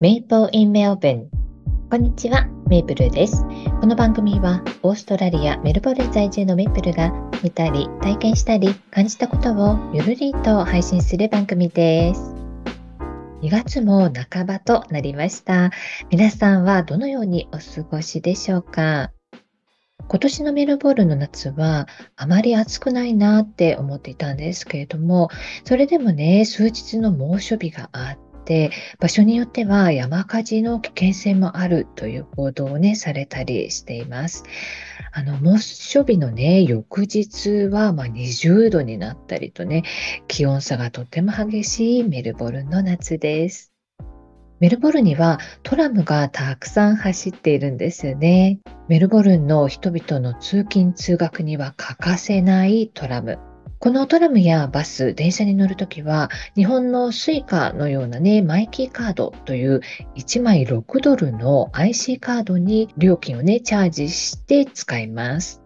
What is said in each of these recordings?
メイプル in Melbourne こんにちは、メイプルです。この番組はオーストラリア・メルボルン在住のメイプルが見たり、体験したり、感じたことをゆるりと配信する番組です。2月も半ばとなりました。皆さんはどのようにお過ごしでしょうか？今年のメルボルの夏はあまり暑くないなって思っていたんですけれども、それでもね、数日の猛暑日があって、で、場所によっては山火事の危険性もあるという報道をね、されたりしています。あの、猛暑日のね、翌日はま20度になったりとね、気温差がとっても激しいメルボルンの夏です。メルボルンにはトラムがたくさん走っているんですよね。メルボルンの人々の通勤通学には欠かせないトラム。このトラムやバス、電車に乗るときは、日本の suica のようなね、マイキーカードという1枚6ドルの IC カードに料金をね、チャージして使います。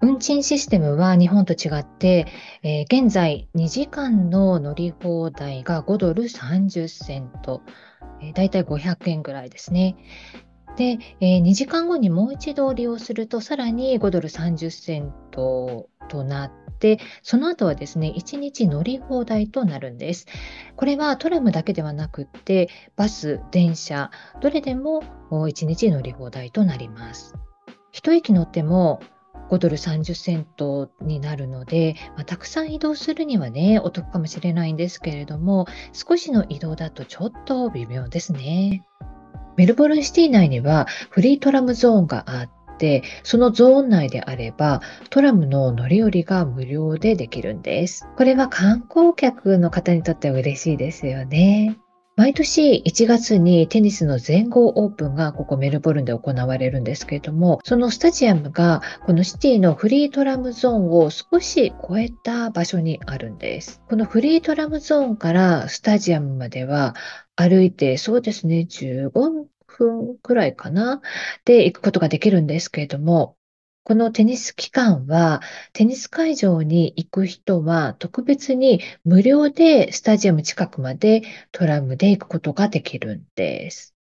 運賃システムは日本と違って、えー、現在2時間の乗り放題が5ドル30セント、えー、だいたい500円ぐらいですね。で、えー、2時間後にもう一度利用すると、さらに5ドル30セントとなって、その後はですね、1日乗り放題となるんです。これはトラムだけではなくって、バス、電車、どれでも1日乗り放題となります。一駅乗っても5ドル30セントになるので、まあ、たくさん移動するにはね、お得かもしれないんですけれども、少しの移動だとちょっと微妙ですね。メルボルンシティ内にはフリートラムゾーンがあって、そのゾーン内であればトラムの乗り降りが無料でできるんです。これは観光客の方にとっては嬉しいですよね。毎年1月にテニスの全豪オープンがここメルボルンで行われるんですけれども、そのスタジアムがこのシティのフリートラムゾーンを少し超えた場所にあるんです。このフリートラムゾーンからスタジアムまでは歩いてそうですね、15分くらいかなで行くことができるんですけれども、このテニス期間は、テニス会場に行く人は特別に無料でスタジアム近くまでトラムで行くことができるんです。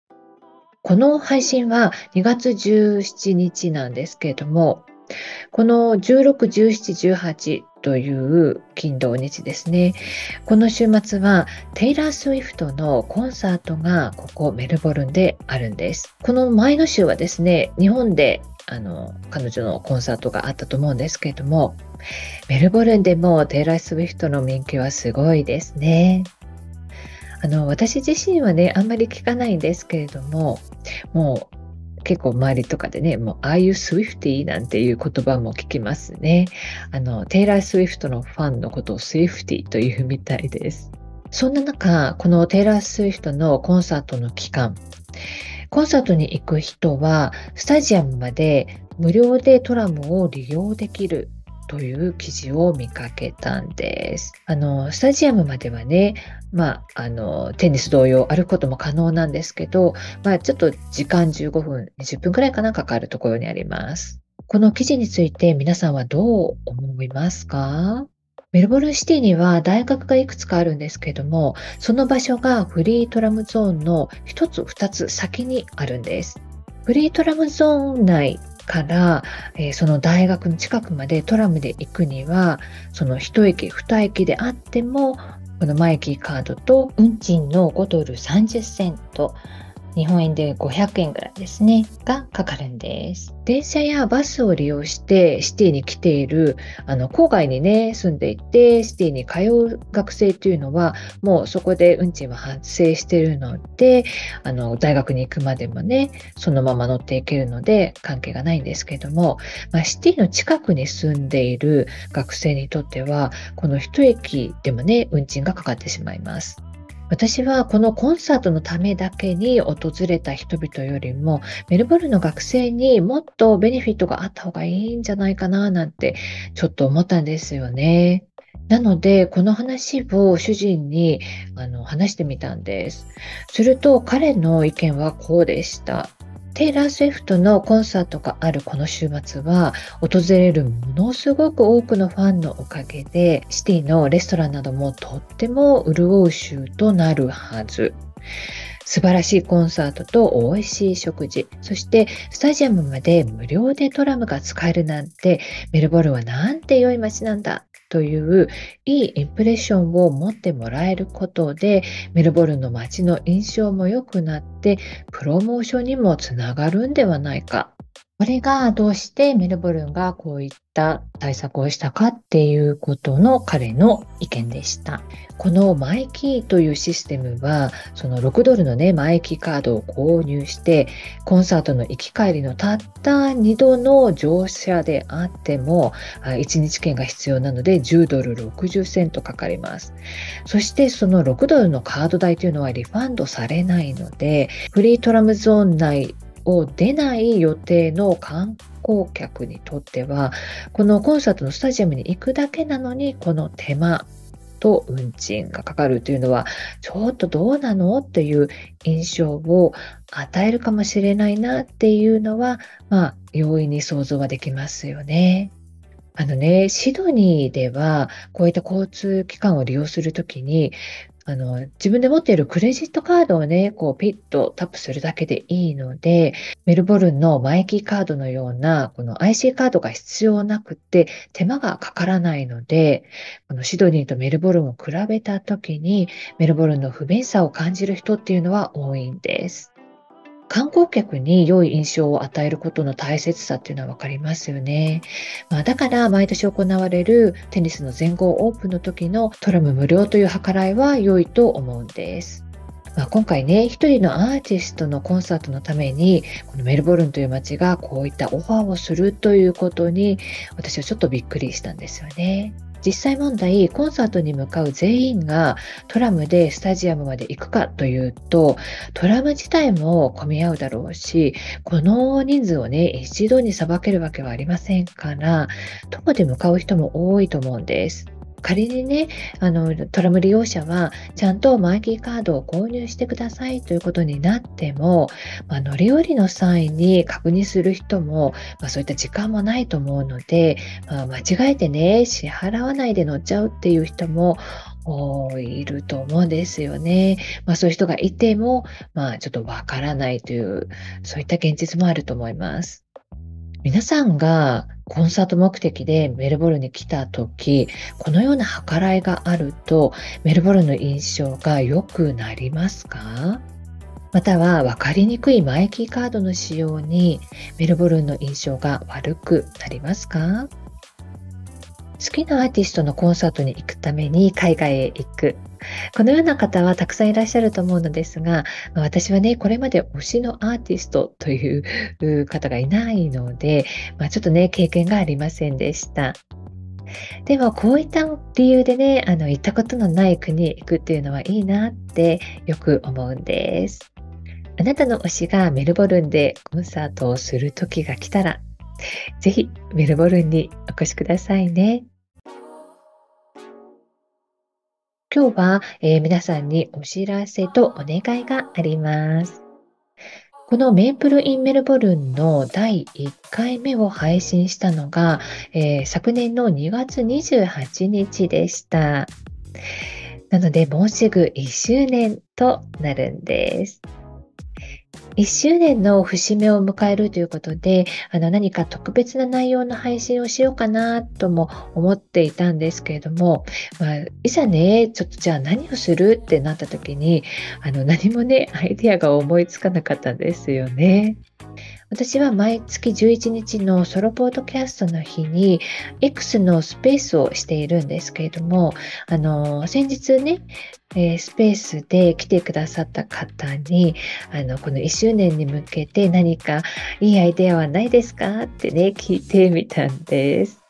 この配信は2月17日なんですけれども、この16、17、18という金土日ですね。この週末はテイラー・スウィフトのコンサートがここメルボルンであるんです。この前の週はですね、日本であの、彼女のコンサートがあったと思うんですけれども、メルボルンでもテイラー・スウィフトの人気はすごいですね。あの、私自身はね、あんまり聞かないんですけれども、もう結構周りとかでね、もう、ああいうスウィフティーなんていう言葉も聞きますね。あの、テイラー・スウィフトのファンのことをスウィフティーというみたいです。そんな中、このテイラー・スウィフトのコンサートの期間、コンサートに行く人は、スタジアムまで無料でトラムを利用できるという記事を見かけたんです。あの、スタジアムまではね、まあ、あの、テニス同様歩くことも可能なんですけど、まあ、ちょっと時間15分、20分くらいかなかかるところにあります。この記事について皆さんはどう思いますか？メルボルンシティには大学がいくつかあるんですけども、その場所がフリートラムゾーンの1つ2つ先にあるんです。フリートラムゾーン内から、えー、その大学の近くまでトラムで行くには、その1駅2駅であっても、このマイキーカードと運賃の5ドル30セント、日本円で500円ぐらいですね、がかかるんです。電車やバスを利用してシティに来ている、あの、郊外にね、住んでいて、シティに通う学生というのは、もうそこで運賃は発生しているので、あの、大学に行くまでもね、そのまま乗っていけるので、関係がないんですけども、まあ、シティの近くに住んでいる学生にとっては、この一駅でもね、運賃がかかってしまいます。私はこのコンサートのためだけに訪れた人々よりも、メルボルンの学生にもっとベネフィットがあった方がいいんじゃないかななんてちょっと思ったんですよね。なので、この話を主人にあの話してみたんです。すると彼の意見はこうでした。テイラー・スウィフトのコンサートがあるこの週末は、訪れるものすごく多くのファンのおかげで、シティのレストランなどもとっても潤う週となるはず。素晴らしいコンサートと美味しい食事、そしてスタジアムまで無料でトラムが使えるなんて、メルボルンはなんて良い街なんだといういいインプレッションを持ってもらえることで、メルボルンの街の印象も良くなって、プロモーションにもつながるんではないか。これがどうしてメルボルンがこういった対策をしたかっていうことの彼の意見でした。このマイキーというシステムは、その6ドルのね、マイキーカードを購入して、コンサートの行き帰りのたった2度の乗車であっても、1日券が必要なので10ドル60セントかかります。そしてその6ドルのカード代というのはリファンドされないので、フリートラムゾーン内を出ない予定の観光客にとっては、このコンサートのスタジアムに行くだけなのに、この手間と運賃がかかるというのは、ちょっとどうなのっていう印象を与えるかもしれないなっていうのは、まあ、容易に想像はできますよね。あのね、シドニーでは、こういった交通機関を利用するときに、あの、自分で持っているクレジットカードをね、こうピッとタップするだけでいいので、メルボルンのマイキーカードのような、この IC カードが必要なくて、手間がかからないので、このシドニーとメルボルンを比べたときに、メルボルンの不便さを感じる人っていうのは多いんです。観光客に良い印象を与えることの大切さっていうのは分かりますよね。まあ、だから毎年行われるテニスの全豪オープンの時のトラム無料という計らいは良いと思うんです。まあ、今回ね、一人のアーティストのコンサートのために、このメルボルンという街がこういったオファーをするということに、私はちょっとびっくりしたんですよね。実際問題、コンサートに向かう全員がトラムでスタジアムまで行くかというと、トラム自体も混み合うだろうし、この人数をね、一度にさばけるわけはありませんから、徒歩で向かう人も多いと思うんです。仮にね、あの、トラム利用者は、ちゃんとマイキーカードを購入してくださいということになっても、まあ、乗り降りの際に確認する人も、まあ、そういった時間もないと思うので、まあ、間違えてね、支払わないで乗っちゃうっていう人もいると思うんですよね。まあそういう人がいても、まあちょっとわからないという、そういった現実もあると思います。皆さんがコンサート目的でメルボルンに来た時、このような計らいがあると、メルボルンの印象が良くなりますか？または分かりにくいマイキーカードの使用にメルボルンの印象が悪くなりますか？好きなアーティストのコンサートに行くために海外へ行く。このような方はたくさんいらっしゃると思うのですが、私はね、これまで推しのアーティストという方がいないので、まあ、ちょっとね、経験がありませんでした。でも、こういった理由でね、あの、行ったことのない国へ行くっていうのはいいなってよく思うんです。あなたの推しがメルボルンでコンサートをする時が来たら、ぜひメルボルンにお越しくださいね。今日は、えー、皆さんにお知らせとお願いがあります。このメープルインメルボルンの第1回目を配信したのが、えー、昨年の2月28日でした。なので、もうすぐ1周年となるんです。1周年の節目を迎えるということで、あの何か特別な内容の配信をしようかなとも思っていたんですけれども、まあ、いざね、ちょっとじゃあ何をするってなった時に、あの何もね、アイデアが思いつかなかったんですよね。私は毎月11日のソロポートキャストの日に X のスペースをしているんですけれども、あの、先日ね、えー、スペースで来てくださった方に、あの、この1周年に向けて何かいいアイデアはないですかってね、聞いてみたんです。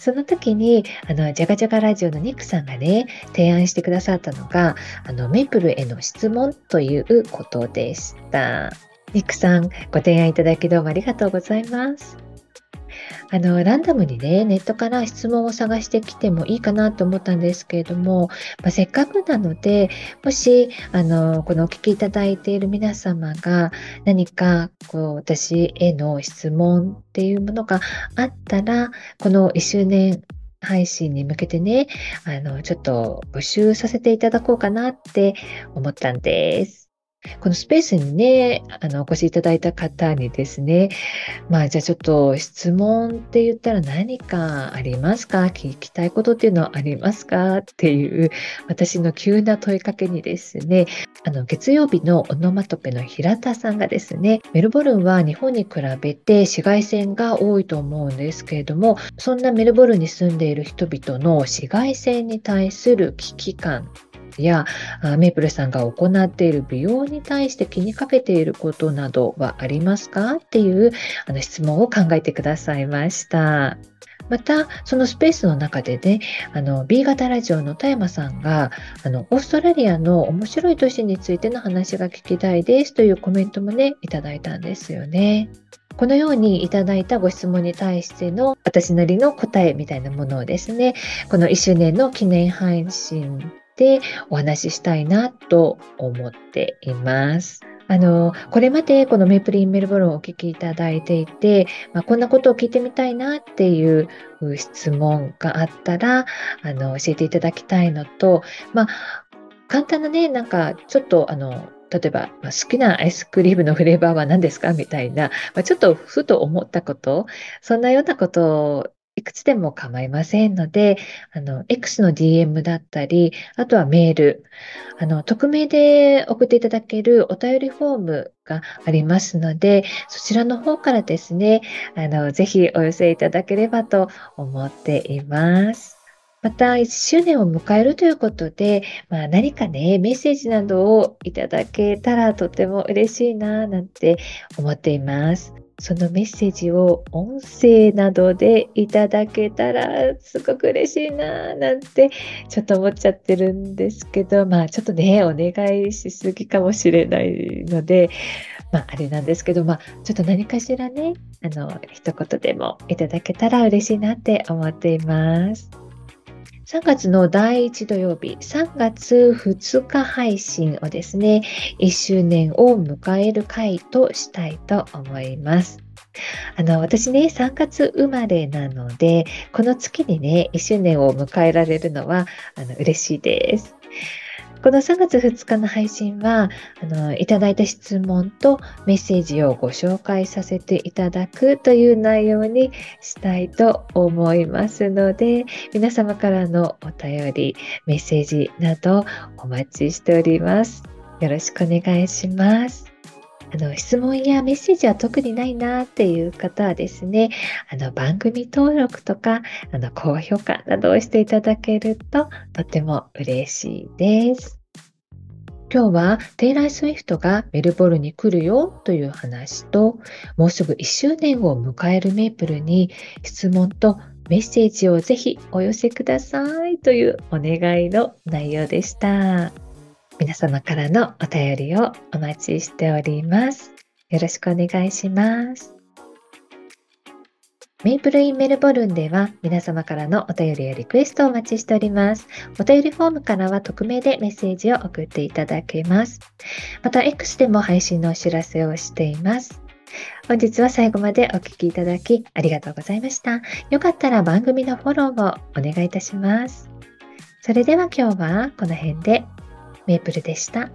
その時に、あの、ジャガジャガラジオのニックさんがね、提案してくださったのが、あの、メープルへの質問ということでした。ニックさん、ご提案いただきどうもありがとうございます。あの、ランダムにね、ネットから質問を探してきてもいいかなと思ったんですけれども、まあ、せっかくなので、もし、あの、このお聞きいただいている皆様が何か、こう、私への質問っていうものがあったら、この1周年配信に向けてね、あの、ちょっと募集させていただこうかなって思ったんです。このスペースにね、あの、お越しいただいた方にですね、まあ、じゃあちょっと質問って言ったら何かありますか？聞きたいことっていうのはありますか？っていう私の急な問いかけにですね、あの、月曜日のオノマトペの平田さんがですね、メルボルンは日本に比べて紫外線が多いと思うんですけれども、そんなメルボルンに住んでいる人々の紫外線に対する危機感やメープルさんが行っている美容に対して気にかけていることなどはありますか？っていうあの質問を考えてくださいました。また、そのスペースの中でね、あの、B 型ラジオの田山さんが、あの、オーストラリアの面白い都市についての話が聞きたいですというコメントもね、いただいたんですよね。このようにいただいたご質問に対しての私なりの答えみたいなものをですね、この1周年の記念配信でお話ししたいなと思っています。あの、これまでこのメイプリンメルボルンをお聞きいただいていて、まあ、こんなことを聞いてみたいなっていう質問があったら、あの、教えていただきたいのと、まあ、簡単なね、なんかちょっとあの、例えば、まあ、好きなアイスクリームのフレーバーは何ですかみたいな、まあ、ちょっとふと思ったこと、そんなようなこといくつでも構いませんので、あの、X の DM だったり、あとはメール、あの、匿名で送っていただけるお便りフォームがありますので、そちらの方からですね、あの、ぜひお寄せいただければと思っています。また、1周年を迎えるということで、まあ、何かね、メッセージなどをいただけたらとても嬉しいな、なんて思っています。そのメッセージを音声などでいただけたらすごく嬉しいななんてちょっと思っちゃってるんですけどまあちょっとねお願いしすぎかもしれないので まああれなんですけどまあちょっと何かしらねあの一言でもいただけたら嬉しいなって思っています。3月の第1土曜日、3月2日配信をですね、1周年を迎える回としたいと思います。あの、私ね、3月生まれなので、この月にね、1周年を迎えられるのは、あの、嬉しいです。この3月2日の配信は、あの、いただいた質問とメッセージをご紹介させていただくという内容にしたいと思いますので、皆様からのお便り、メッセージなどお待ちしております。よろしくお願いします。あの質問やメッセージは特にないなっていう方はですね、あの番組登録とか、あの高評価などをしていただけるととても嬉しいです。今日はテイラー・スウィフトがメルボルンに来るよという話と、もうすぐ1周年を迎えるメープルに質問とメッセージをぜひお寄せくださいというお願いの内容でした。皆様からのお便りをお待ちしております。よろしくお願いします。メイプルインメルボルンでは皆様からのお便りやリクエストをお待ちしております。お便りフォームからは匿名でメッセージを送っていただけます。また X でも配信のお知らせをしています。本日は最後までお聴きいただきありがとうございました。よかったら番組のフォローをお願いいたします。それでは今日はこの辺でメープルでした。